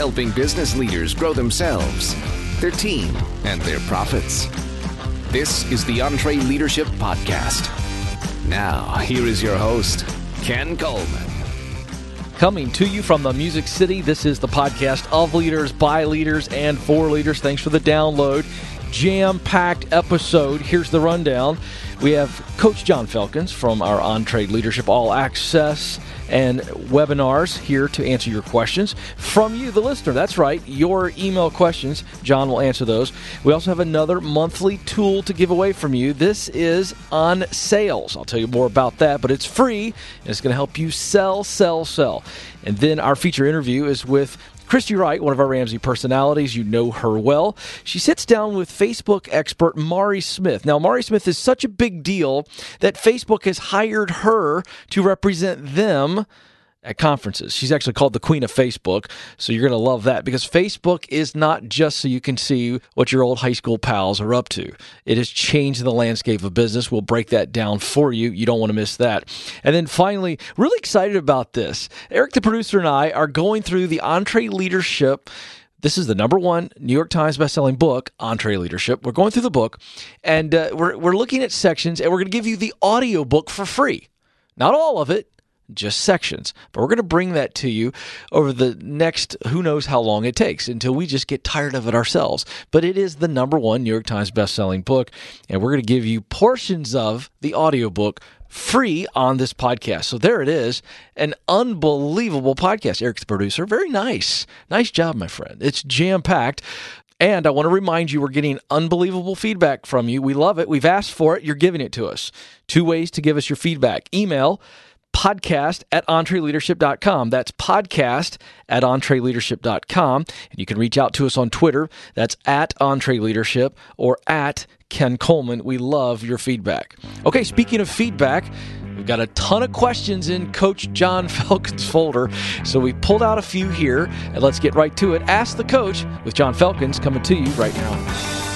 helping business leaders grow themselves, their team, and their profits. This is the EntreLeadership Podcast. Now, here is your host, Ken Coleman. Coming to you from the Music City, this is the podcast of leaders, by leaders, and for leaders. Thanks for the download. Jam packed episode. Here's the rundown. We have Coach John Felkins from our On Trade EntreLeadership All Access and webinars here to answer your questions from you, the listener. That's right, your email questions. John will answer those. We also have another monthly tool to give away from you. This is on sales. I'll tell you more about that, but it's free and it's going to help you sell, sell, sell. And then our feature interview is with Christy Wright, one of our Ramsey personalities, you know her well. She sits down with Facebook expert Mari Smith. Now, Mari Smith is such a big deal that Facebook has hired her to represent them at conferences. She's actually called the queen of Facebook. So you're going to love that because Facebook is not just so you can see what your old high school pals are up to. It has changed the landscape of business. We'll break that down for you. You don't want to miss that. And then finally, really excited about this. Eric, the producer, and I are going through the EntreLeadership. This is the number one New York Times bestselling book, EntreLeadership. We're going through the book and uh, we're, we're looking at sections and we're going to give you the audio book for free. Not all of it, just sections. But we're going to bring that to you over the next who knows how long it takes until we just get tired of it ourselves. But it is the number one New York Times best-selling book, and we're going to give you portions of the audiobook free on this podcast. So there it is, an unbelievable podcast. Eric's the producer. Very nice. Nice job, my friend. It's jam-packed. And I want to remind you, we're getting unbelievable feedback from you. We love it. We've asked for it. You're giving it to us. Two ways to give us your feedback. Email podcast at entreleadership.com. That's podcast at entreleadership.com. And you can reach out to us on Twitter. That's at entreleadership or at Ken Coleman. We love your feedback. Okay, speaking of feedback, we've got a ton of questions in Coach John Felkins' folder. So we pulled out a few here, and let's get right to it. Ask the Coach with John Felkins coming to you right now.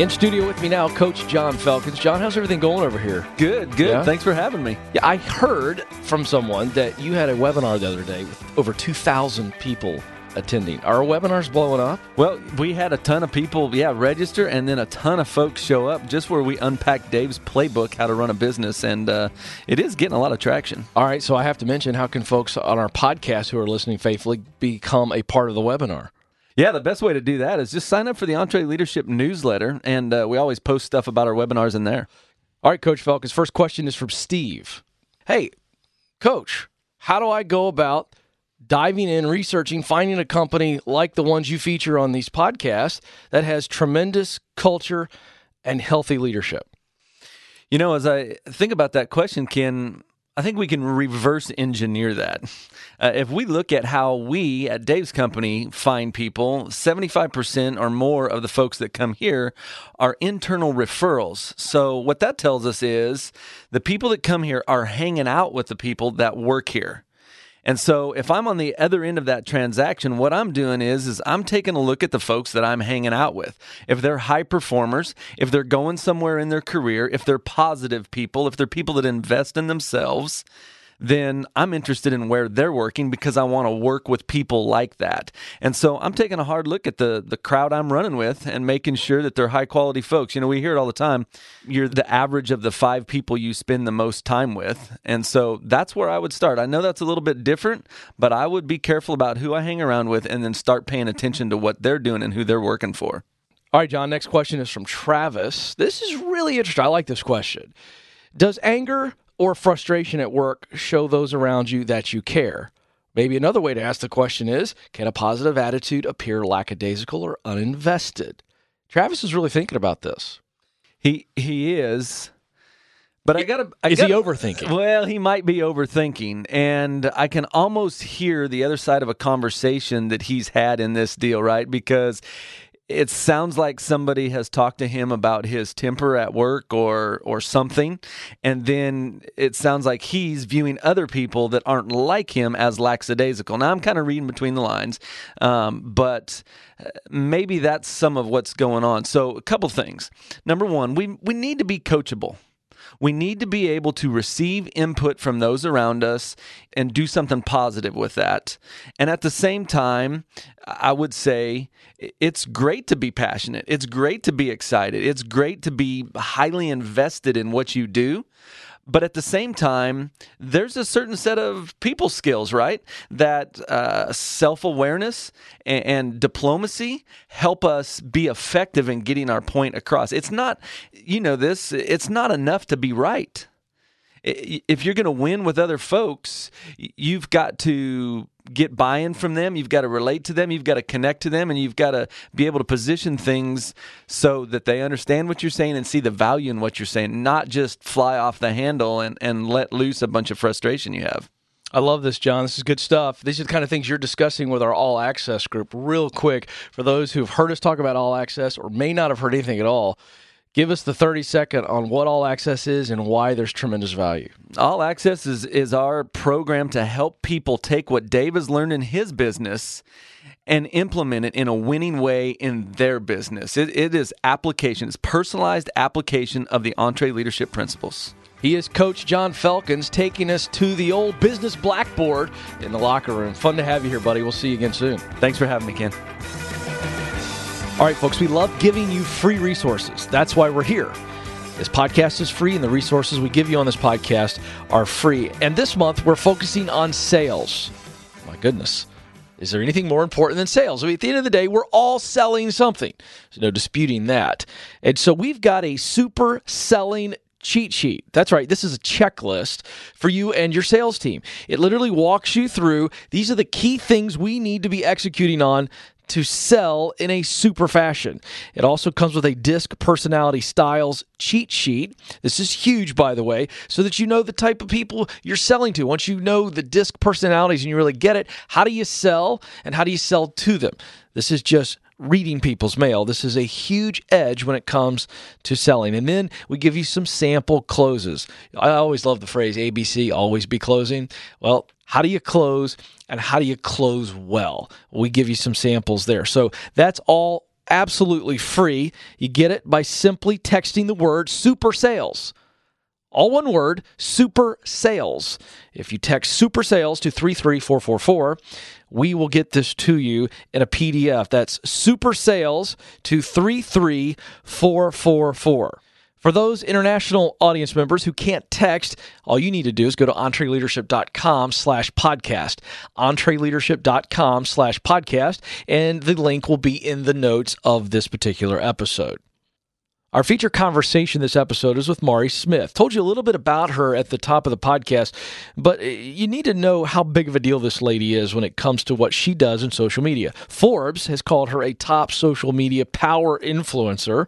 In studio with me now, Coach John Felkins. John, how's everything going over here? Good, good. Yeah? Thanks for having me. Yeah, I heard from someone that you had a webinar the other day with over 2,000 people attending. Are our webinars blowing up? Well, we had a ton of people, yeah, register, and then a ton of folks show up just where we unpack Dave's playbook, how to run a business, and uh, it is getting a lot of traction. All right, so I have to mention how can folks on our podcast who are listening faithfully become a part of the webinar? Yeah, the best way to do that is just sign up for the EntreLeadership newsletter, and uh, we always post stuff about our webinars in there. All right, Coach Felkins, first question is from Steve. Hey, Coach, how do I go about diving in, researching, finding a company like the ones you feature on these podcasts that has tremendous culture and healthy leadership? You know, as I think about that question, Ken, I think we can reverse engineer that. Uh, if we look at how we at Dave's company find people, 75% or more of the folks that come here are internal referrals. So, what that tells us is the people that come here are hanging out with the people that work here. And so if I'm on the other end of that transaction, what I'm doing is is I'm taking a look at the folks that I'm hanging out with. If they're high performers, if they're going somewhere in their career, if they're positive people, if they're people that invest in themselves, then I'm interested in where they're working because I want to work with people like that. And so I'm taking a hard look at the the crowd I'm running with and making sure that they're high quality folks. You know, we hear it all the time. You're the average of the five people you spend the most time with. And so that's where I would start. I know that's a little bit different, but I would be careful about who I hang around with and then start paying attention to what they're doing and who they're working for. All right, John, next question is from Travis. This is really interesting. I like this question. Does anger or frustration at work show those around you that you care? Maybe another way to ask the question is Can a positive attitude appear lackadaisical or uninvested? Travis is really thinking about this. He he is. But I gotta. I is gotta, he overthinking? Well, he might be overthinking, and I can almost hear the other side of a conversation that he's had in this deal, right? Because it sounds like somebody has talked to him about his temper at work or or something and then it sounds like he's viewing other people that aren't like him as lackadaisical. Now i'm kind of reading between the lines um, but uh, maybe that's some of what's going on. So a couple things. Number one we we need to be coachable We need to be able to receive input from those around us and do something positive with that. And at the same time, I would say it's great to be passionate. It's great to be excited. It's great to be highly invested in what you do. But at the same time, there's a certain set of people skills, right? That uh, self awareness and, and, diplomacy help us be effective in getting our point across. It's not, you know, this, it's not enough to be right if you're going to win with other folks, you've got to get buy-in from them you've got to relate to them you've got to connect to them and you've got to be able to position things so that they understand what you're saying and see the value in what you're saying not just fly off the handle and, and let loose a bunch of frustration you have I love this, John. This is good stuff. These are the kind of things you're discussing with our All Access group. Real quick, for those who've heard us talk about All Access or may not have heard anything at all, Give us the 30 second on what All Access is and why there's tremendous value. All Access is, is our program to help people take what Dave has learned in his business and implement it in a winning way in their business. It, it is application, it's personalized application of the EntreLeadership principles. He is Coach John Felkins taking us to the old business blackboard in the locker room. Fun to have you here, buddy. We'll see you again soon. Thanks for having me, Ken. All right, folks, we love giving you free resources. That's why we're here. This podcast is free, and the resources we give you on this podcast are free. And this month, we're focusing on sales. My goodness. Is there anything more important than sales? I mean, at the end of the day, we're all selling something. There's no disputing that. And so we've got a super selling cheat sheet. That's right. This is a checklist for you and your sales team. It literally walks you through these are the key things we need to be executing on to sell in a super fashion. It also comes with a disc personality styles cheat sheet. This is huge, by the way, so that you know the type of people you're selling to. Once you know the disc personalities and you really get it, how do you sell and how do you sell to them? This is just reading people's mail. This is a huge edge when it comes to selling. And then we give you some sample closes. I always love the phrase ABC, always be closing. Well, how do you close and how do you close well? We give you some samples there. So that's all absolutely free. You get it by simply texting the word super sales. All one word, super sales. If you text super sales to 33444, we will get this to you in a PDF. That's super sales to 33444. For those international audience members who can't text, all you need to do is go to entreleadership.com slash podcast, entreleadership.com slash podcast, and the link will be in the notes of this particular episode. Our feature conversation this episode is with Mari Smith. Told you a little bit about her at the top of the podcast, but uh, you need to know how big of a deal this lady is when it comes to what she does in social media. Forbes has called her a top social media power influencer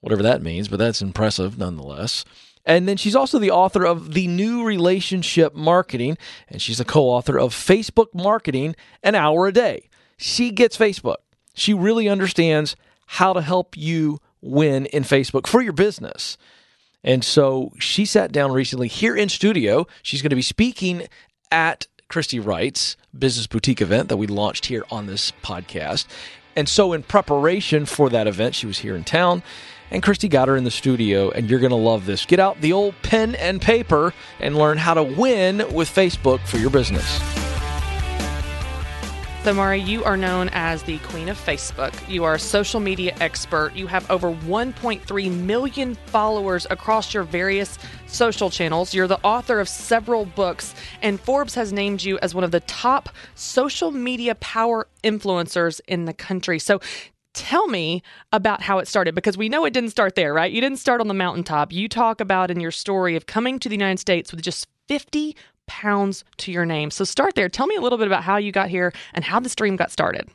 whatever that means, but that's impressive nonetheless. And then she's also the author of The New Relationship Marketing, and she's a co author of Facebook Marketing An Hour a Day. She gets Facebook. She really understands how to help you win in Facebook for your business. And so she sat down recently here in studio. She's going to be speaking at Christy Wright's business boutique event that we launched here on this podcast. And so, in preparation for that event, she was here in town and Christy got her in the studio, and you're going to love this. Get out the old pen and paper and learn how to win with Facebook for your business. So, Mari, you are known as the queen of Facebook. You are a social media expert. You have over 1.3 million followers across your various social channels. You're the author of several books, and Forbes has named you as one of the top social media power influencers in the country. So, tell me about how it started because we know it didn't start there, right? You didn't start on the mountaintop. You talk about in your story of coming to the United States with just 50 pounds to your name. So start there. Tell me a little bit about how you got here and how this dream got started.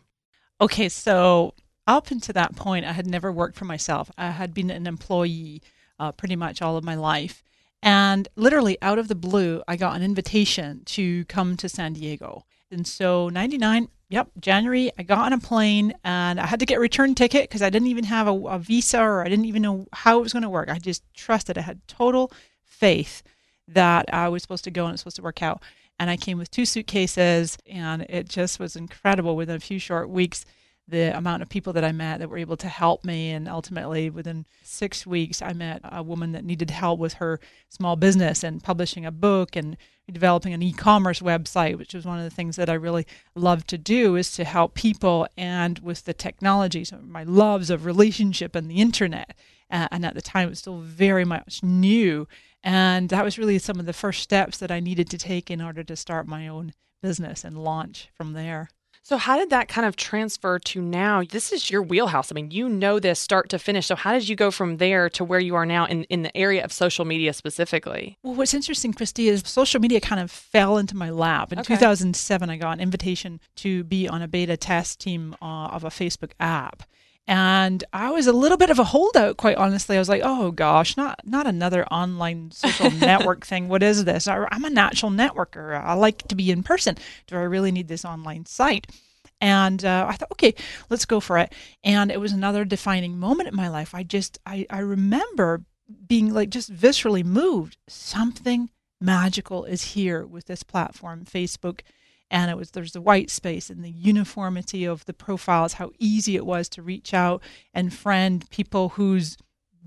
Okay, so up until that point, I had never worked for myself. I had been an employee uh, pretty much all of my life. And literally out of the blue, I got an invitation to come to San Diego. And so 99, yep, January, I got on a plane and I had to get a return ticket because I didn't even have a, a, visa or I didn't even know how it was going to work. I just trusted. I had total faith that I was supposed to go and it was supposed to work out. And I came with two suitcases and it just was incredible within a few short weeks the amount of people that I met that were able to help me. And ultimately, within six weeks, I met a woman that needed help with her small business and publishing a book and developing an e-commerce website, which was one of the things that I really love to do is to help people and with the technology. So my loves of relationship and the internet. Uh, and at the time, it was still very much new. And that was really some of the first steps that I needed to take in order to start my own business and launch from there. So, how did that kind of transfer to now? This is your wheelhouse. I mean, you know this start to finish. So, how did you go from there to where you are now in, in the area of social media specifically? Well, what's interesting, Christy, is social media kind of fell into my lap. In okay. 2007, I got an invitation to be on a beta test team uh, of a Facebook app. And I was a little bit of a holdout, quite honestly. I was like, "Oh gosh, not not another online social network thing. What is this? I'm a natural networker. I like to be in person. Do I really need this online site?" And uh, I thought, okay, let's go for it. And it was another defining moment in my life. I just, I, I remember being like just viscerally moved. Something magical is here with this platform, Facebook and it was there's the white space and the uniformity of the profiles how easy it was to reach out and friend people whose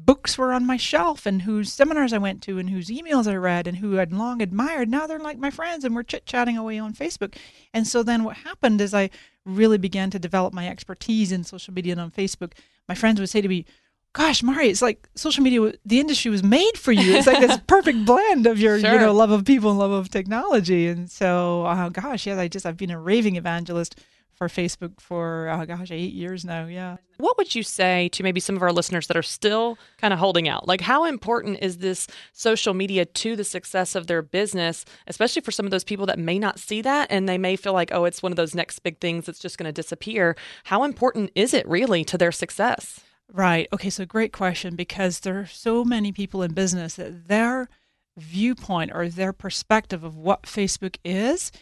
books were on my shelf and whose seminars I went to and whose emails I read and who I'd long admired. Now they're like my friends and we're chit chatting away on Facebook. And so then what happened is I really began to develop my expertise in social media and on Facebook. My friends would say to me, gosh, Mari, it's like social media, the industry was made for you. It's like this perfect blend of your, sure. you know, love of people and love of technology. And so, uh, gosh, yes, I just, I've been a raving evangelist for Facebook for, uh, gosh, eight years now. Yeah. What would you say to maybe some of our listeners that are still kind of holding out? Like, how important is this social media to the success of their business, especially for some of those people that may not see that and they may feel like, oh, it's one of those next big things that's just going to disappear? How important is it really to their success? Right. Okay. So, great question because there are so many people in business that their viewpoint or their perspective of what Facebook is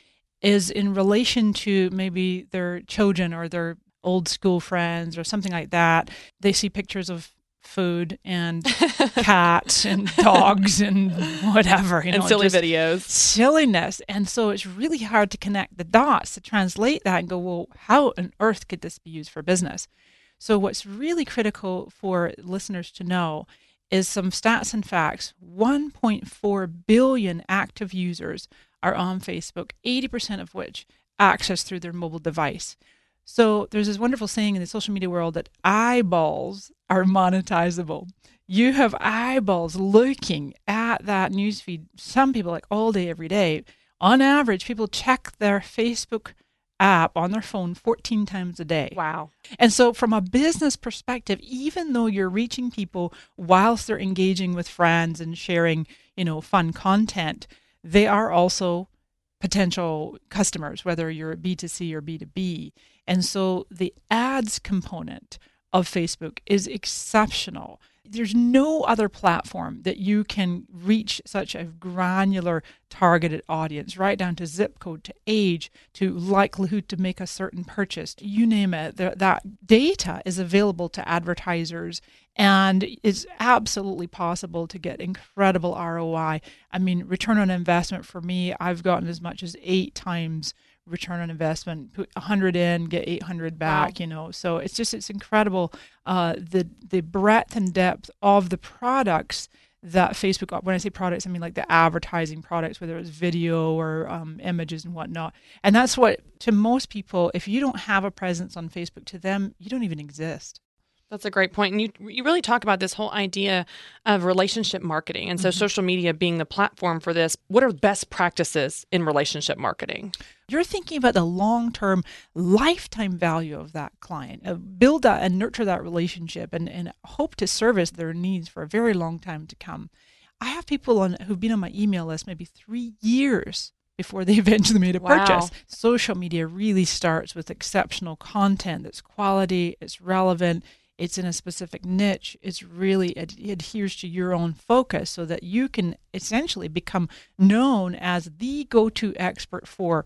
is in relation to maybe their children or their old school friends or something like that. They see pictures of food and cats and dogs and whatever, you know, and silly videos, silliness. And so it's really hard to connect the dots to translate that and go, well, how on earth could this be used for business? So, what's really critical for listeners to know is some stats and facts 1.4 billion active users are on Facebook, 80% of which access through their mobile device. So, there's this wonderful saying in the social media world that eyeballs are monetizable. You have eyeballs looking at that newsfeed. Some people, like all day, every day. On average, people check their Facebook app on their phone 14 times a day. Wow. And so, from a business perspective, even though you're reaching people whilst they're engaging with friends and sharing, you know, fun content, they are also potential customers, whether you're B2C or B2B. And so, the ads component of Facebook is exceptional there's no other platform that you can reach such a granular targeted audience right down to zip code to age to likelihood to make a certain purchase you name it. The, that data is available to advertisers and it's absolutely possible to get incredible roi i mean return on investment for me i've gotten as much as eight times return on investment put 100 in get 800 back wow. you know so it's just it's incredible uh, the the breadth and depth of the products that facebook when i say products i mean like the advertising products whether it's video or um, images and whatnot and that's what to most people if you don't have a presence on facebook to them you don't even exist that's a great point. And you you really talk about this whole idea of relationship marketing. And so mm-hmm. social media being the platform for this, what are best practices in relationship marketing? You're thinking about the long-term lifetime value of that client. Uh, build that and nurture that relationship and, and hope to service their needs for a very long time to come. I have people on who've been on my email list maybe 3 years before they eventually made a wow. purchase. Social media really starts with exceptional content that's quality, it's relevant, it's in a specific niche it's really it adheres to your own focus so that you can essentially become known as the go-to expert for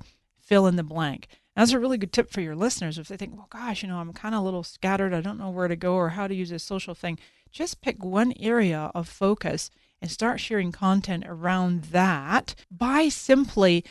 fill in the blank that's a really good tip for your listeners if they think well gosh you know i'm kind of a little scattered i don't know where to go or how to use this social thing just pick one area of focus and start sharing content around that by simply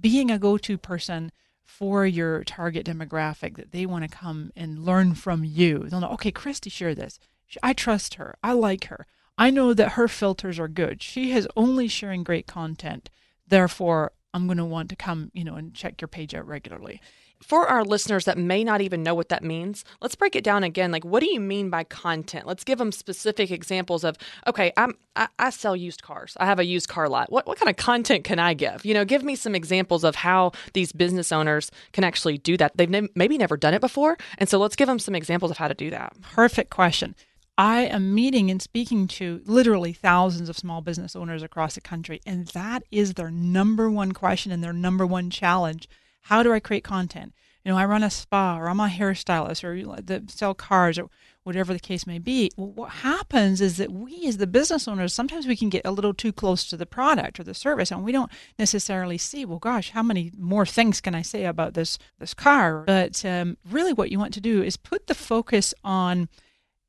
being a go-to person for your target demographic that they want to come and learn from you. They'll know, okay, Christy shared this. I trust her. I like her. I know that her filters are good. She is only sharing great content. Therefore, I'm going to want to come, you know, and check your page out regularly for our listeners that may not even know what that means, let's break it down again. Like, what do you mean by content? Let's give them specific examples of, okay, I'm, I, I sell used cars. I have a used car lot. What, what kind of content can I give? You know, give me some examples of how these business owners can actually do that. They've ne- maybe never done it before. And so let's give them some examples of how to do that. Perfect question. I am meeting and speaking to literally thousands of small business owners across the country, and that is their number one question and their number one challenge how do I create content? You know, I run a spa or I'm a hairstylist or sell cars or whatever the case may be. Well, what happens is that we, as the business owners, sometimes we can get a little too close to the product or the service, and we don't necessarily see. Well, gosh, how many more things can I say about this this car? But um, really, what you want to do is put the focus on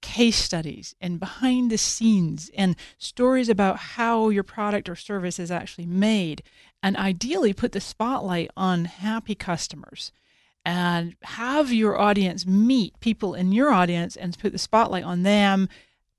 case studies and behind the scenes and stories about how your product or service is actually made and ideally put the spotlight on happy customers and have your audience meet people in your audience and put the spotlight on them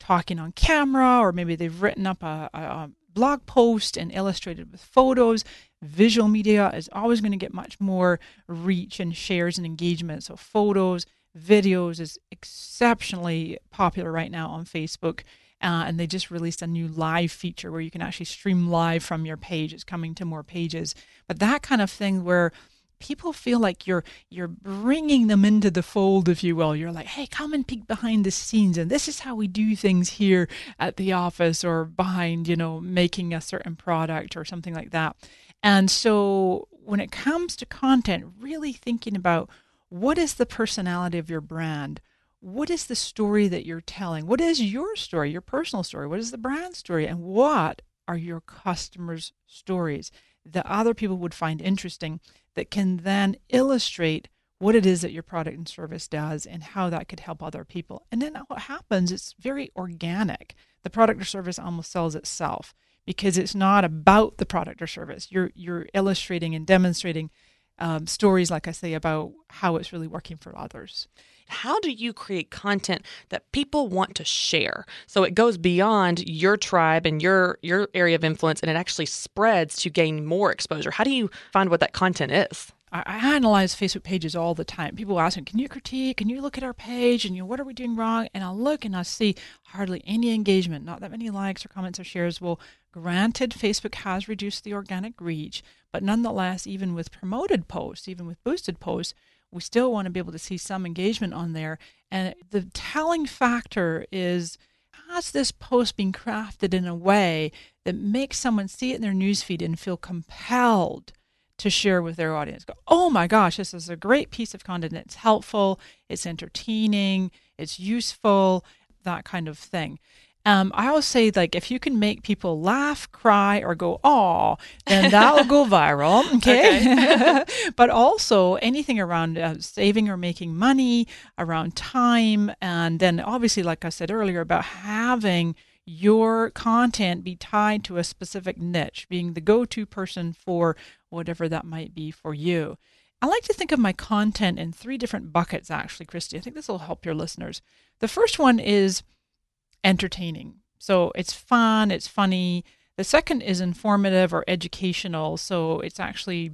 talking on camera or maybe they've written up a, a blog post and illustrated with photos. Visual media is always going to get much more reach and shares and engagement. So photos videos is exceptionally popular right now on facebook uh, and they just released a new live feature where you can actually stream live from your page. It's coming to more pages, but that kind of thing where people feel like you're you're bringing them into the fold if you will you're like hey come and peek behind the scenes and this is how we do things here at the office or behind you know making a certain product or something like that and so when it comes to content really thinking about what is the personality of your brand what is the story that you're telling? What is your story, your personal story? What is the brand story? And what are your customers' stories that other people would find interesting that can then illustrate what it is that your product and service does and how that could help other people. And then what happens, it's very organic. The product or service almost sells itself because it's not about the product or service. You're you're illustrating and demonstrating um, stories, like I say, about how it's really working for others. How do you create content that people want to share? So it goes beyond your tribe and your your area of influence and it actually spreads to gain more exposure. How do you find what that content is I analyze Facebook pages all the time. People ask me, "Can you critique? Can you look at our page? And you know, what are we doing wrong?" And I'll look and I see hardly any engagement, not that many likes or comments or shares. Well, granted, Facebook has reduced the organic reach, but nonetheless, even with promoted posts, even with boosted posts, we still want to be able to see some engagement on there. And the telling factor is has this post been crafted in a way that makes someone see it in their newsfeed and feel compelled to share with their audience? Go, oh my gosh, this is a great piece of content. It's helpful, it's entertaining, it's useful, that kind of thing. Um, I always say, like, if you can make people laugh, cry, or go, "aw," then that'll go viral. Okay. okay. but also anything around uh, saving or making money, around time, and then obviously, like I said earlier, about having your content be tied to a specific niche, being the go to person for whatever that might be for you. I like to think of my content in three different buckets, actually, Christy. I think this will help your listeners. The first one is entertaining. So it's fun, it's funny. The second is informative or educational. So it's actually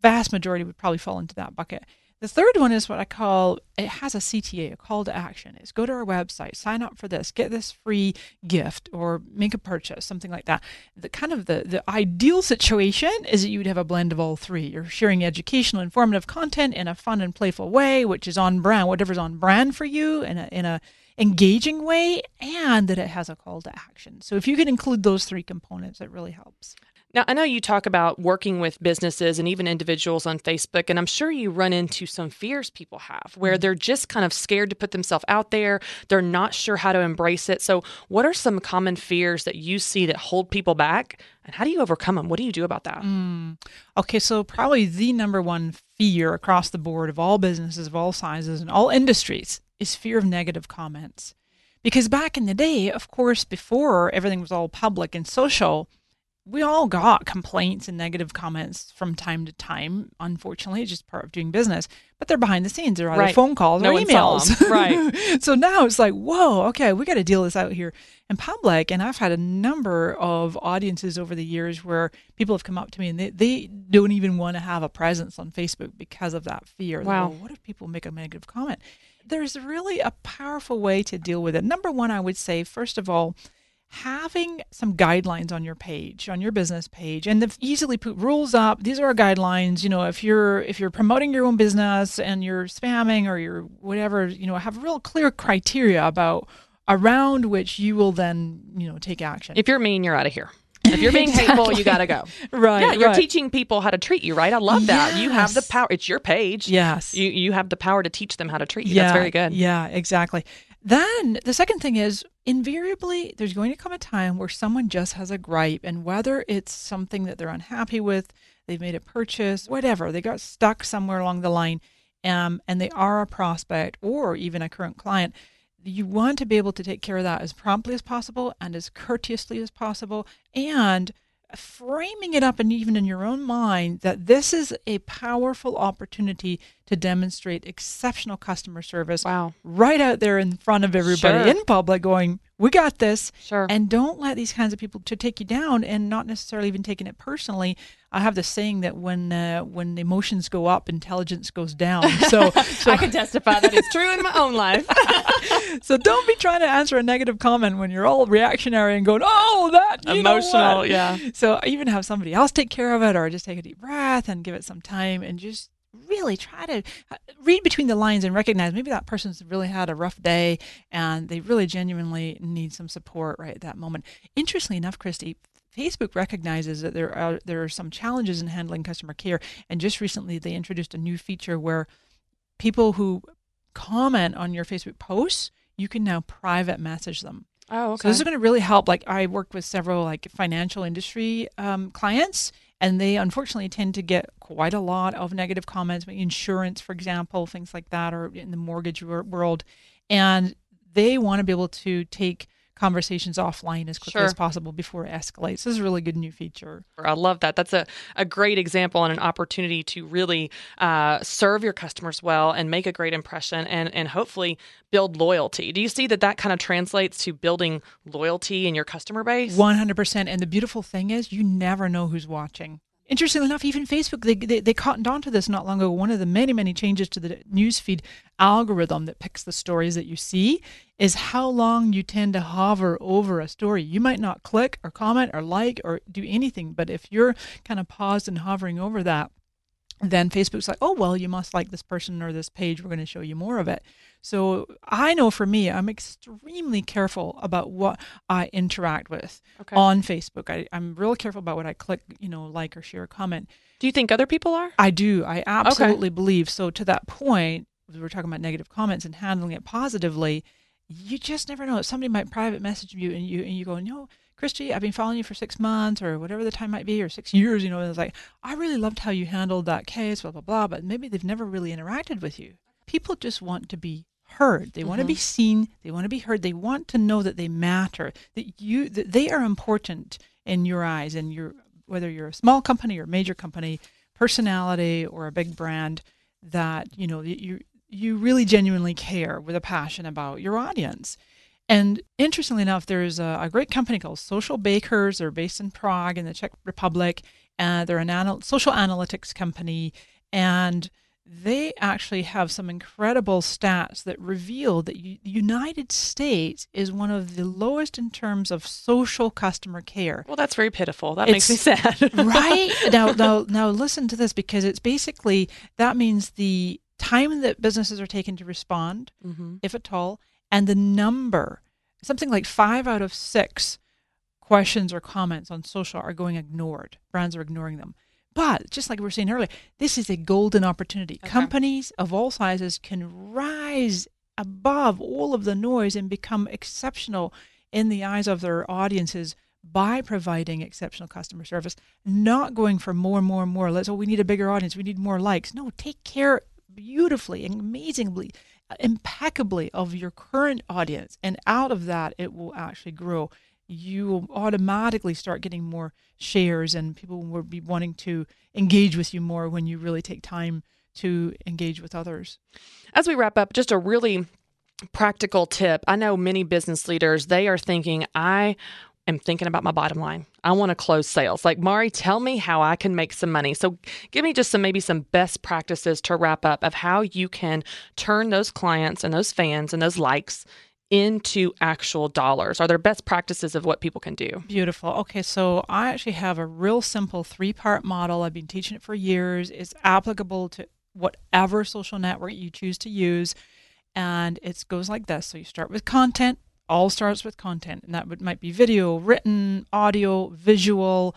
vast majority would probably fall into that bucket. The third one is what I call it has a CTA, a call to action. Is go to our website, sign up for this, get this free gift, or make a purchase, something like that. The kind of the, the ideal situation is that you would have a blend of all three. You're sharing educational, informative content in a fun and playful way, which is on brand, whatever's on brand for you, in a in a engaging way and that it has a call to action. So if you can include those three components, it really helps. Now, I know you talk about working with businesses and even individuals on Facebook, and I'm sure you run into some fears people have where mm-hmm. they're just kind of scared to put themselves out there. They're not sure how to embrace it. So, what are some common fears that you see that hold people back, and how do you overcome them? What do you do about that? Mm. Okay, so probably the number one fear across the board of all businesses of all sizes and all industries is fear of negative comments. Because back in the day, of course, before everything was all public and social, we all got complaints and negative comments from time to time. Unfortunately, it's just part of doing business. But they're behind the scenes. They're either Right. phone calls No or emails. 'em. Right. so now it's like, whoa, okay, we got to deal this out here in public. And I've had a number of audiences over the years where people have come up to me and they, they don't even want to have a presence on Facebook because of that fear. Wow. Well, what if people make a negative comment? There's really a powerful way to deal with it. Number one, I would say, first of all, having some guidelines on your page on your business page and the easily put rules up these are our guidelines you know if you're if you're promoting your own business and you're spamming or you're whatever you know have real clear criteria about around which you will then you know take action If you're mean, you're out of here. If you're being hateful, you got to go. right Yeah, you're right. teaching people how to treat you, right? I love that. You have the power. It's your page. yes You you have the power to teach them how to treat you. That's very good. Yeah, exactly. Then the second thing is invariably there's going to come a time where someone just has a gripe, and whether it's something that they're unhappy with, they've made a purchase, whatever, they got stuck somewhere along the line, um, and they are a prospect or even a current client. You want to be able to take care of that as promptly as possible and as courteously as possible, and framing it up and even in your own mind that this is a powerful opportunity to demonstrate exceptional customer service Wow. right out there in front of everybody Sure. in public going we got this Sure. and don't let these kinds of people to take you down and not necessarily even taking it personally i have this saying that when uh, when emotions go up intelligence goes down so so, I can testify that it's true in my own life. so don't be trying to answer a negative comment when you're all reactionary and going oh that you know Emotional, what?" yeah. So even have somebody else take care of it, or just take a deep breath and give it some time, and just really try to uh, read between the lines and recognize maybe that person's really had a rough day and they really genuinely need some support right at that moment. Interestingly enough, Christy. Facebook recognizes that there are there are some challenges in handling customer care, and just recently they introduced a new feature where people who comment on your Facebook posts, you can now private message them. Oh, okay. So this is going to really help. Like I work with several like financial industry um, clients, and they unfortunately tend to get quite a lot of negative comments, insurance, for example, things like that, or in the mortgage world, and they want to be able to take conversations offline as quickly Sure. as possible before it escalates. This is a really good new feature. I love that. That's a, a great example and an opportunity to really uh, serve your customers well and make a great impression and, and hopefully build loyalty. Do you see that that kind of translates to building loyalty in your customer base? One hundred percent. And the beautiful thing is, you never know who's watching. Interestingly enough, even Facebook, they, they, they cottoned onto this not long ago. One of the many, many changes to the newsfeed algorithm that picks the stories that you see is how long you tend to hover over a story. You might not click or comment or like or do anything, but if you're kind of paused and hovering over that, then Facebook's like, oh, well, you must like this person or this page. We're going to show you more of it. So I know for me, I'm extremely careful about what I interact with Okay. on Facebook. I, I'm real careful about what I click, you know, like or share or comment. Do you think other people are? I do. I absolutely believe. So to that point, we were talking about negative comments and handling it positively. You just never know. Somebody might private message you and you and you go, no, Christy, I've been following you for six months or whatever the time might be, or six years. You know, and it's like I really loved how you handled that case, blah blah blah. But maybe they've never really interacted with you. People just want to be heard. They want to be mm-hmm. seen. They want to be heard. They want to know that they matter. That you that they are important in your eyes and your whether you're a small company or major company, personality or a big brand. That you know you you really genuinely care with a passion about your audience. And interestingly enough, there's a, a great company called Socialbakers. They're based in Prague in the Czech Republic. Uh, they're an anal- social analytics company, and they actually have some incredible stats that reveal that the United States is one of the lowest in terms of social customer care Well, that's very pitiful. That makes me sad. right now now now listen to this because it's basically that means the time that businesses are taking to respond Mhm. if at all and the number something like five out of six questions or comments on social are going ignored brands are ignoring them but just like we were saying earlier this is a golden opportunity Okay. companies of all sizes can rise above all of the noise and become exceptional in the eyes of their audiences by providing exceptional customer service, not going for more and more and more. Let's, oh, we need a bigger audience. We need more likes. No, take care beautifully and amazingly, impeccably of your current audience. And out of that, it will actually grow. you will automatically start getting more shares and people will be wanting to engage with you more when you really take time to engage with others. As we wrap up, just a really practical tip. I know many business leaders, they are thinking, I am thinking about my bottom line. I want to close sales. Like, Mari, tell me how I can make some money. So, give me just some maybe some best practices to wrap up of how you can turn those clients and those fans and those likes into actual dollars? Are there best practices of what people can do? Beautiful. Okay, so I actually have a real simple three part model. I've been teaching it for years. It's applicable to whatever social network you choose to use. And it goes like this. So you start with content, all starts with content, and that would, might be video, written, audio, visual,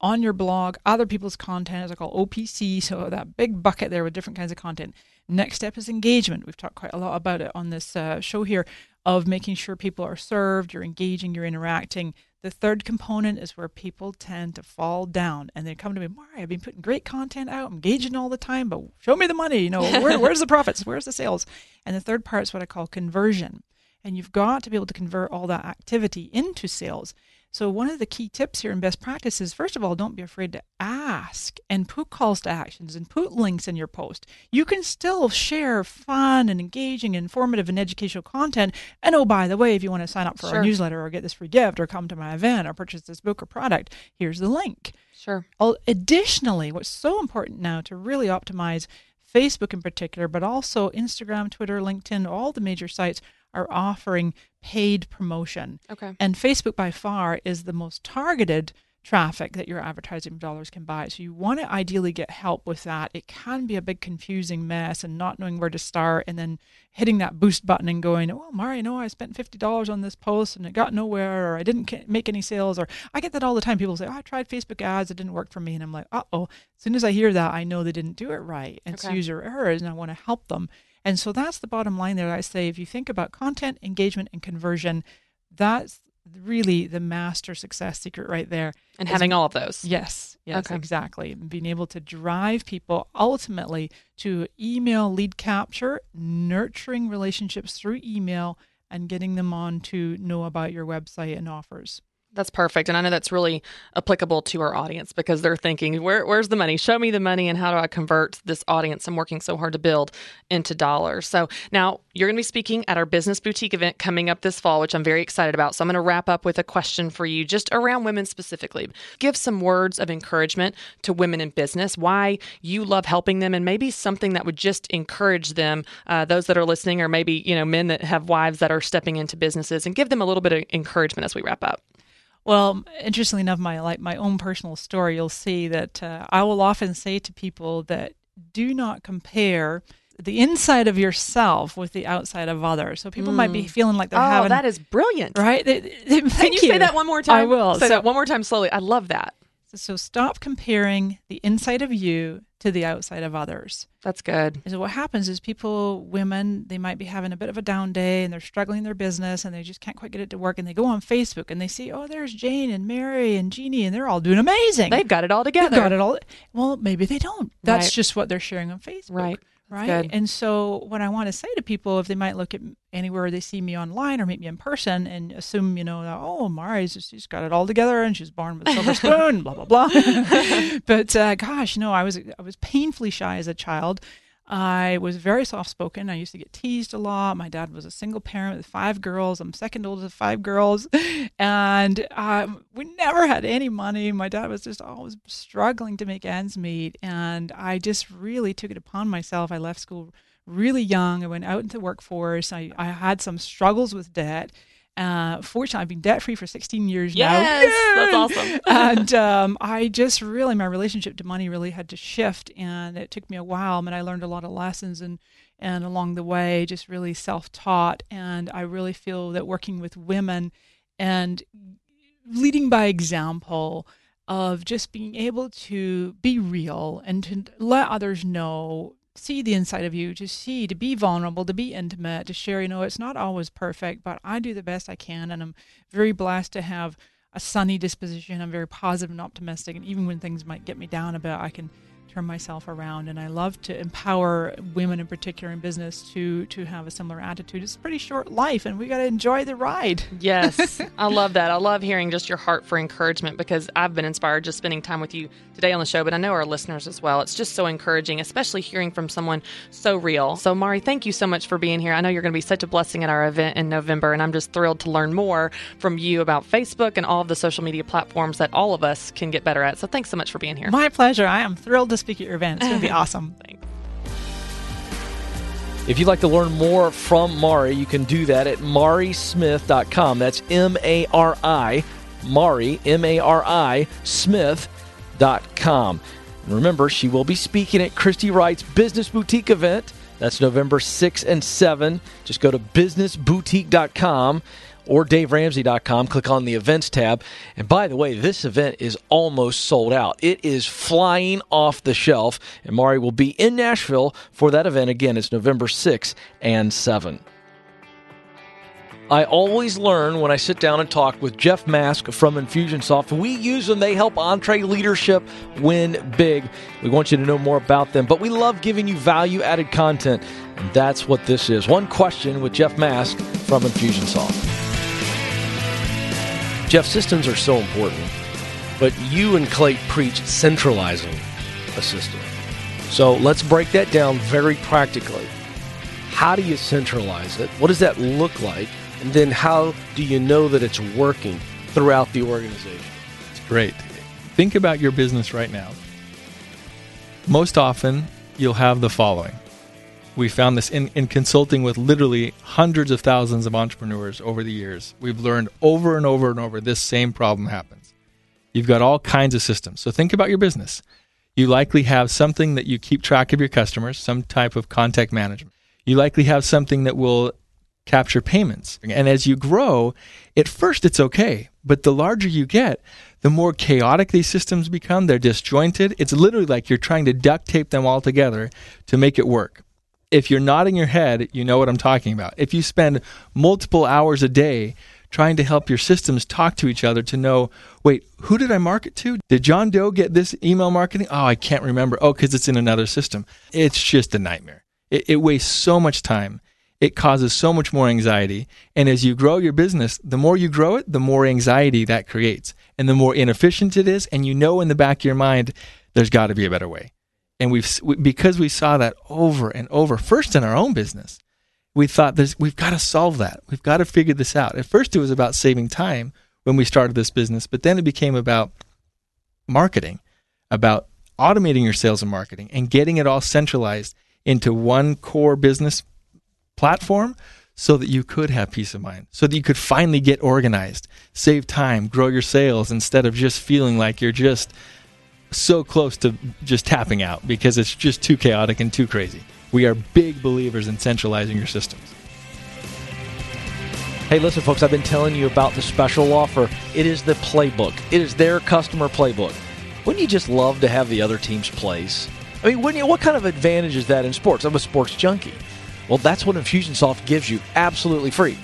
on your blog, other people's content, as I call OPC, so that big bucket there with different kinds of content. Next step is engagement. We've talked quite a lot about it on this uh, show here of making sure people are served, you're engaging, you're interacting. The third component is where people tend to fall down and they come to me, Mari, I've been putting great content out, engaging all the time, but show me the money. You know, where, where's the profits? Where's the sales? And the third part is what I call conversion. And you've got to be able to convert all that activity into sales. So, one of the key tips here in best practices, first of all, don't be afraid to ask and put calls to actions and put links in your post. You can still share fun and engaging, informative, and educational content. And oh, by the way, if you want to sign up for sure. our newsletter or get this free gift or come to my event or purchase this book or product, here's the link. Sure. Additionally, what's so important now to really optimize Facebook in particular, but also Instagram, Twitter, LinkedIn, all the major sites are offering paid promotion. Okay. And Facebook by far is the most targeted traffic that your advertising dollars can buy. So you want to ideally get help with that. It can be a big confusing mess and not knowing where to start and then hitting that boost button and going, "Oh, Mari, no, I spent $50 on this post and it got nowhere or I didn't make any sales." Or I get that all the time. People say, "Oh, I tried Facebook ads, it didn't work for me." And I'm like, "Uh-oh." As soon as I hear that, I know they didn't do it right. It's okay. user errors and I want to help them. And so that's the bottom line there. I say if you think about content, engagement, and conversion, that's really the master success secret right there. And having all of those. Yes, yes, okay. exactly. Being able to drive people ultimately to email lead capture, nurturing relationships through email, and getting them on to know about your website and offers. That's perfect. And I know that's really applicable to our audience because they're thinking, Where, where's the money? Show me the money and how do I convert this audience I'm working so hard to build into dollars? So now you're going to be speaking at our Business Boutique event coming up this fall, which I'm very excited about. So I'm going to wrap up with a question for you just around women specifically. Give some words of encouragement to women in business, why you love helping them, and maybe something that would just encourage them, uh, those that are listening, or maybe, you know, men that have wives that are stepping into businesses and give them a little bit of encouragement as we wrap up. Well, interestingly enough, my like my own personal story, you'll see that uh, I will often say to people that do not compare the inside of yourself with the outside of others. So people mm. might be mm. feeling like they're oh, having. that is brilliant, right? They, they, Can you, you, say that one more time? I will. Say so, that one more time slowly. I love that. So stop comparing the inside of you to the outside of others. That's good. so what happens is people, women, they might be having a bit of a down day and they're struggling in their business and they just can't quite get it to work and they go on Facebook and they see, oh, there's Jane and Mary and Jeannie and they're all doing amazing. They've got it all together. They've got it all. Well, maybe they don't. That's right. just what they're sharing on Facebook. Right right? Good. And so, what I want to say to people, if they might look at anywhere they see me online or meet me in person and assume, you know, that, oh, Mari's just, she's got it all together and she's born with a silver spoon, blah blah blah. but uh, gosh, no, I was I was painfully shy as a child. I was very soft spoken. I used to get teased a lot. My dad was a single parent with five girls. I'm second oldest of five girls. And um, we never had any money. My dad was just always struggling to make ends meet. And I just really took it upon myself. I left school really young. I went out into the workforce. I, I had some struggles with debt. Uh, fortunately, I've been debt free for 16 years yes, now. Yes, that's awesome. and um, I just really, my relationship to money really had to shift, and it took me a while. I mean, I learned a lot of lessons, and and along the way, just really self taught. And I really feel that working with women and leading by example of just being able to be real and to let others know see the inside of you, to see, to be vulnerable, to be intimate, to share. You know, it's not always perfect, but I do the best I can. And I'm very blessed to have a sunny disposition. I'm very positive and optimistic. And even when things might get me down a bit, I can turn myself around. And I love to empower women in particular in business to to have a similar attitude. It's a pretty short life, and we got to enjoy the ride. Yes, I love that. I love hearing just your heart for encouragement because I've been inspired just spending time with you today on the show, but I know our listeners as well. It's just so encouraging, especially hearing from someone so real. So, Mari, thank you so much for being here. I know you're going to be such a blessing at our event in November, and I'm just thrilled to learn more from you about Facebook and all of the social media platforms that all of us can get better at. So, thanks so much for being here. My pleasure. I am thrilled to speak at your event. It's going to be awesome. Thanks. If you'd like to learn more from Mari, you can do that at marismith.com. That's M A R I, Mari, M A R I, Smith.com. And remember, she will be speaking at Christy Wright's Business Boutique event. That's November 6 and 7. Just go to businessboutique.com or daveramsey.com. Click on the events tab. And by the way, this event is almost sold out. It is flying off the shelf. And Mari will be in Nashville for that event. Again, it's November 6 and 7. I always learn when I sit down and talk with Jeff Mask from Infusionsoft. We use them, they help EntreLeadership win big. We want you to know more about them, but we love giving you value added content, and that's what this is. One question with Jeff Mask from Infusionsoft. Jeff, systems are so important, but you and Clate preach centralizing a system. So let's break that down very practically. How do you centralize it? What does that look like? And then how do you know that it's working throughout the organization? It's great. Think about your business right now. Most often, you'll have the following. We found this in, in consulting with literally hundreds of thousands of entrepreneurs over the years. We've learned over and over and over this same problem happens. You've got all kinds of systems. So think about your business. You likely have something that you keep track of your customers, some type of contact management. You likely have something that will capture payments. And as you grow, at first it's okay, but the larger you get, the more chaotic these systems become. They're disjointed. It's literally like you're trying to duct tape them all together to make it work. If you're nodding your head, you know what I'm talking about. If you spend multiple hours a day trying to help your systems talk to each other to know, wait, who did I market to? Did John Doe get this email marketing? Oh, I can't remember. Oh, because it's in another system. It's just a nightmare. It, it wastes so much time it causes so much more anxiety. And as you grow your business, the more you grow it, the more anxiety that creates and the more inefficient it is. And you know in the back of your mind, there's got to be a better way. And we've, because we saw that over and over, first in our own business, we thought there's, we've got to solve that. We've got to figure this out. At first, it was about saving time when we started this business, but then it became about marketing, about automating your sales and marketing and getting it all centralized into one core business platform so that you could have peace of mind, so that you could finally get organized, save time, grow your sales instead of just feeling like you're just so close to just tapping out because it's just too chaotic and too crazy. We are big believers in centralizing your systems. Hey, listen, folks, I've been telling you about the special offer. It is the playbook, it is their customer playbook. Wouldn't you just love to have the other team's plays? I mean, wouldn't you? What kind of advantage is that in sports? I'm a sports junkie. Well, that's what Infusionsoft gives you absolutely free.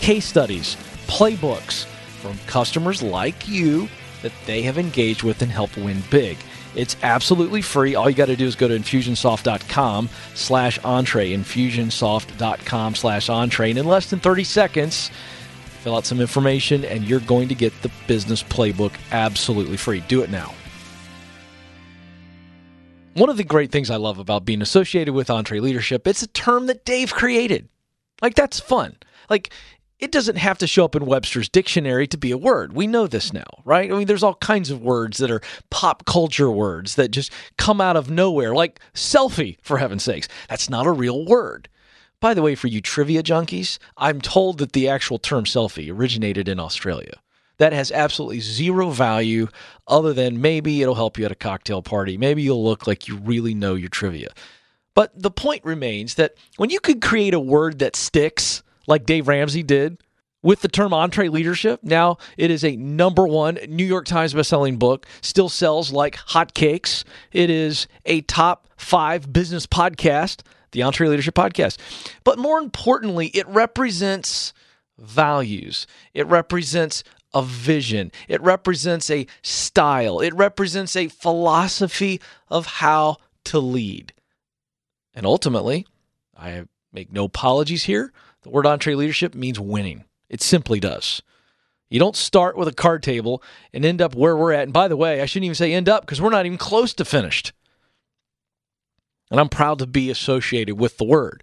Case studies, playbooks from customers like you that they have engaged with and helped win big. It's absolutely free. All you got to do is go to infusionsoft.com slash entree, infusionsoft.com slash entree. And in less than 30 seconds, fill out some information and you're going to get the business playbook absolutely free. Do it now. One of the great things I love about being associated with EntreLeadership, it's a term that Dave created. Like that's fun. Like it doesn't have to show up in Webster's dictionary to be a word. We know this now, right? I mean, there's all kinds of words that are pop culture words that just come out of nowhere, like selfie, for heaven's sakes. That's not a real word. By the way, for you trivia junkies, I'm told that the actual term selfie originated in Australia that has absolutely zero value other than maybe it'll help you at a cocktail party. Maybe you'll look like you really know your trivia. But the point remains that when you can create a word that sticks, like Dave Ramsey did with the term EntreLeadership. now it is a number one New York Times bestselling book, still sells like hotcakes. It is a top five business podcast, the EntreLeadership Podcast. But more importantly, it represents values. It represents a vision, it represents a style, it represents a philosophy of how to lead. And ultimately, I make no apologies here. The word EntreLeadership means winning. It simply does. You don't start with a card table and end up where we're at. And by the way, I shouldn't even say end up because we're not even close to finished. And I'm proud to be associated with the word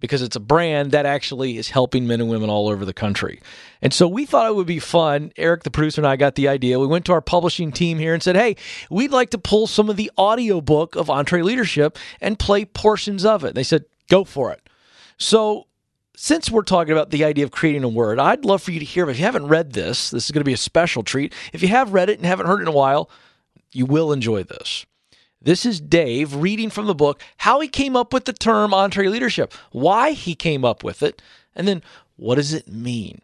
because it's a brand that actually is helping men and women all over the country. And so we thought it would be fun. Eric, the producer, and I got the idea. We went to our publishing team here and said, hey, we'd like to pull some of the audiobook of EntreLeadership and play portions of it. They said, go for it. So since we're talking about the idea of creating a word, I'd love for you to hear. If you haven't read this, this is going to be a special treat. If you have read it and haven't heard it in a while, you will enjoy this. This is Dave reading from the book how he came up with the term EntreLeadership, why he came up with it, and then what does it mean?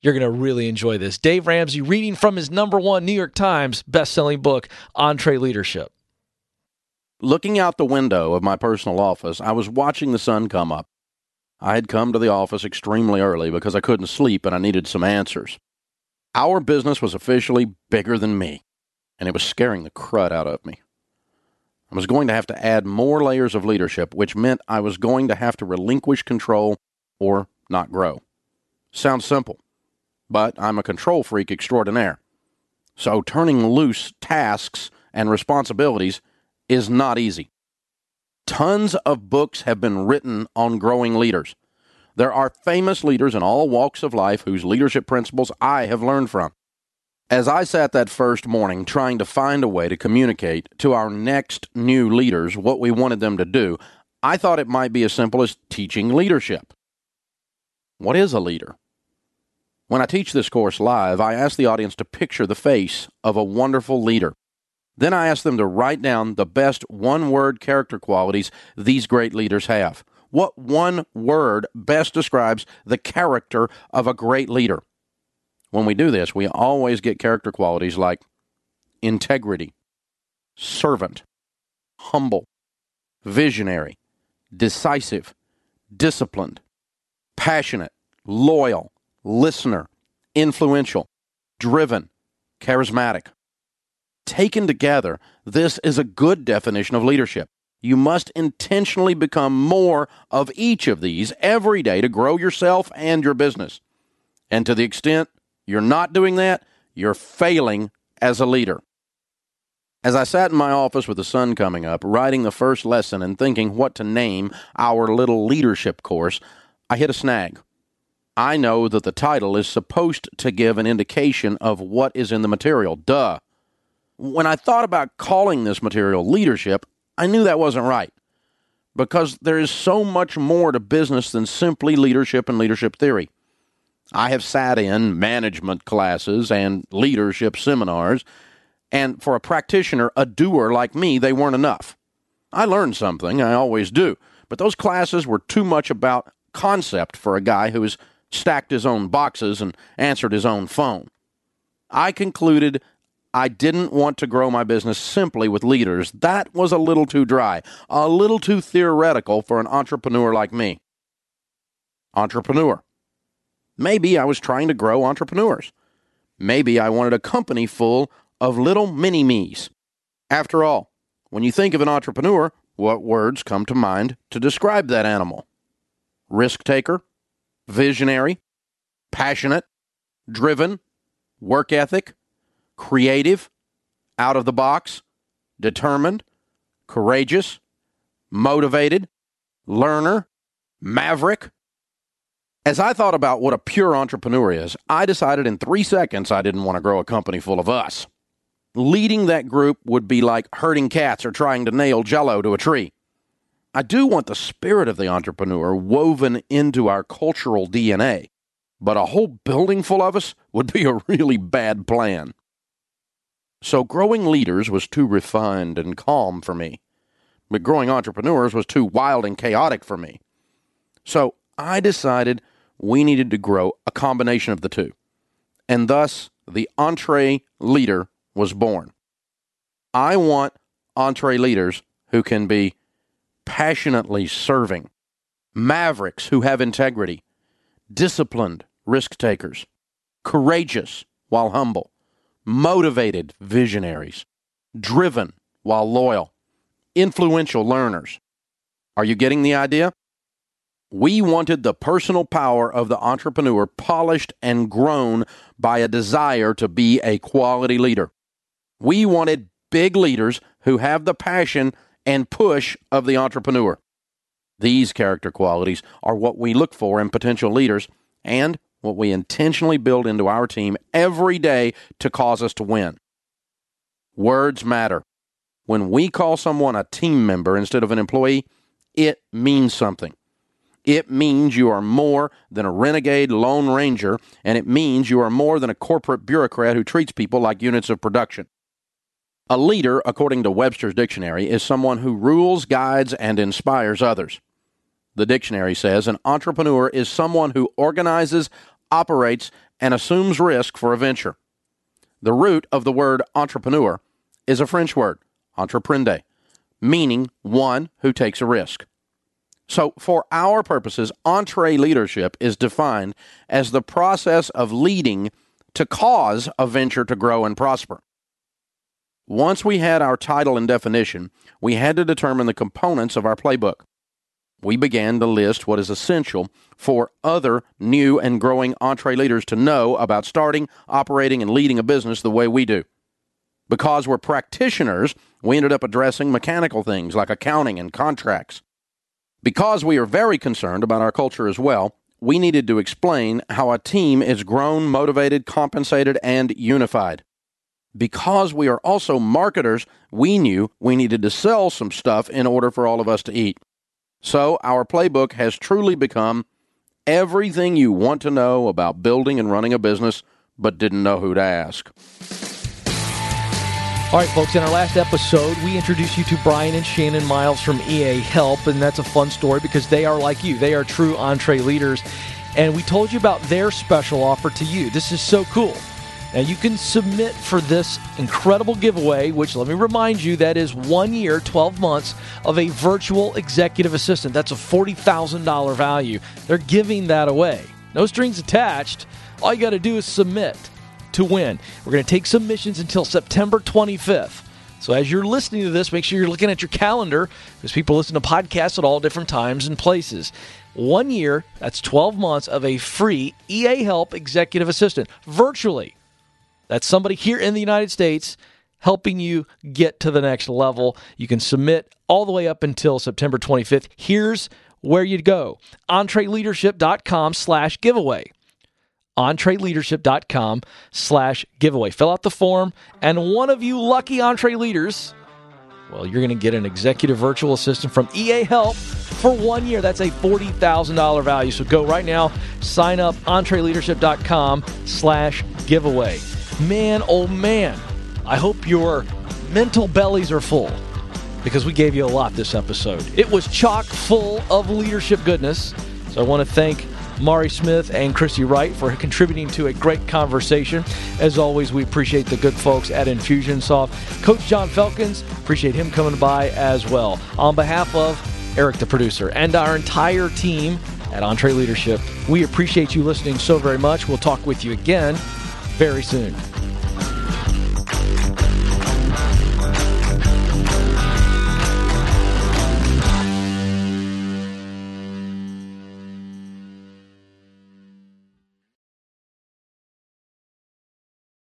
You're going to really enjoy this. Dave Ramsey reading from his number one New York Times best-selling book, EntreLeadership. Looking out the window of my personal office, I was watching the sun come up. I had come to the office extremely early because I couldn't sleep and I needed some answers. Our business was officially bigger than me, and it was scaring the crud out of me. I was going to have to add more layers of leadership, which meant I was going to have to relinquish control or not grow. Sounds simple, but I'm a control freak extraordinaire. So turning loose tasks and responsibilities is not easy. Tons of books have been written on growing leaders. There are famous leaders in all walks of life whose leadership principles I have learned from. As I sat that first morning trying to find a way to communicate to our next new leaders what we wanted them to do, I thought it might be as simple as teaching leadership. What is a leader? When I teach this course live, I ask the audience to picture the face of a wonderful leader. Then I ask them to write down the best one word character qualities these great leaders have. What one word best describes the character of a great leader? When we do this, we always get character qualities like integrity, servant, humble, visionary, decisive, disciplined, passionate, loyal, listener, influential, driven, charismatic. Taken together, this is a good definition of leadership. You must intentionally become more of each of these every day to grow yourself and your business. And to the extent you're not doing that, you're failing as a leader. As I sat in my office with the sun coming up, writing the first lesson and thinking what to name our little leadership course, I hit a snag. I know that the title is supposed to give an indication of what is in the material. Duh. When I thought about calling this material leadership, I knew that wasn't right because there is so much more to business than simply leadership and leadership theory. I have sat in management classes and leadership seminars, and for a practitioner, a doer like me, they weren't enough. I learned something, I always do, but those classes were too much about concept for a guy who has stacked his own boxes and answered his own phone. I concluded I didn't want to grow my business simply with leaders. That was a little too dry, a little too theoretical for an entrepreneur like me. Entrepreneur. Maybe I was trying to grow entrepreneurs. Maybe I wanted a company full of little mini me's. After all, when you think of an entrepreneur, what words come to mind to describe that animal? Risk taker, visionary, passionate, driven, work ethic, creative, out of the box, determined, courageous, motivated, learner, maverick. As I thought about what a pure entrepreneur is, I decided in three seconds I didn't want to grow a company full of us. Leading that group would be like herding cats or trying to nail jello to a tree. I do want the spirit of the entrepreneur woven into our cultural DNA, but a whole building full of us would be a really bad plan. So growing leaders was too refined and calm for me. But growing entrepreneurs was too wild and chaotic for me. So I decided we needed to grow a combination of the two. And thus, the Entre Leader was born. I want EntreLeaders who can be passionately serving, mavericks who have integrity, disciplined risk takers, courageous, while humble, motivated visionaries, driven while loyal, influential learners. Are you getting the idea? We wanted the personal power of the entrepreneur polished and grown by a desire to be a quality leader. We wanted big leaders who have the passion and push of the entrepreneur. These character qualities are what we look for in potential leaders and what we intentionally build into our team every day to cause us to win. Words matter. When we call someone a team member instead of an employee, it means something. It means you are more than a renegade Lone Ranger, and it means you are more than a corporate bureaucrat who treats people like units of production. A leader, according to Webster's dictionary, is someone who rules, guides, and inspires others. The dictionary says an entrepreneur is someone who organizes, operates, and assumes risk for a venture. The root of the word entrepreneur is a French word, entreprendre, meaning one who takes a risk. So, for our purposes, EntreLeadership is defined as the process of leading to cause a venture to grow and prosper. Once we had our title and definition, we had to determine the components of our playbook. We began to list what is essential for other new and growing EntreLeaders to know about starting, operating, and leading a business the way we do. Because we're practitioners, we ended up addressing mechanical things like accounting and contracts. Because we are very concerned about our culture as well, we needed to explain how a team is grown, motivated, compensated, and unified. Because we are also marketers, we knew we needed to sell some stuff in order for all of us to eat. So our playbook has truly become everything you want to know about building and running a business, but didn't know who to ask. All right, folks, in our last episode, we introduced you to Brian and Shannon Miles from EA Help, and that's a fun story because they are like you. They are true EntreLeaders. And we told you about their special offer to you. This is so cool. Now, you can submit for this incredible giveaway, which let me remind you that is one year, 12 months of a virtual executive assistant. That's a $40,000 value. They're giving that away. No strings attached. All you got to do is submit to win. We're going to take submissions until September 25th. So as you're listening to this, make sure you're looking at your calendar because people listen to podcasts at all different times and places. One year, that's 12 months of a free EA Help executive assistant virtually. That's somebody here in the United States helping you get to the next level. You can submit all the way up until September 25th. Here's where you'd go. EntreLeadership.com slash giveaway entreleadership.com slash giveaway. Fill out the form, and one of you lucky EntreLeaders, well, you're going to get an executive virtual assistant from EA Help for one year. That's a $40,000 value. So go right now, sign up, entreleadership.com slash giveaway. Man, oh man, I hope your mental bellies are full because we gave you a lot this episode. It was chock full of leadership goodness. So I want to thank Mari Smith and Christy Wright for contributing to a great conversation. As always, we appreciate the good folks at Infusionsoft. Coach John Felkins, appreciate him coming by as well. On behalf of Eric, the producer, and our entire team at EntreLeadership, we appreciate you listening so very much. We'll talk with you again very soon.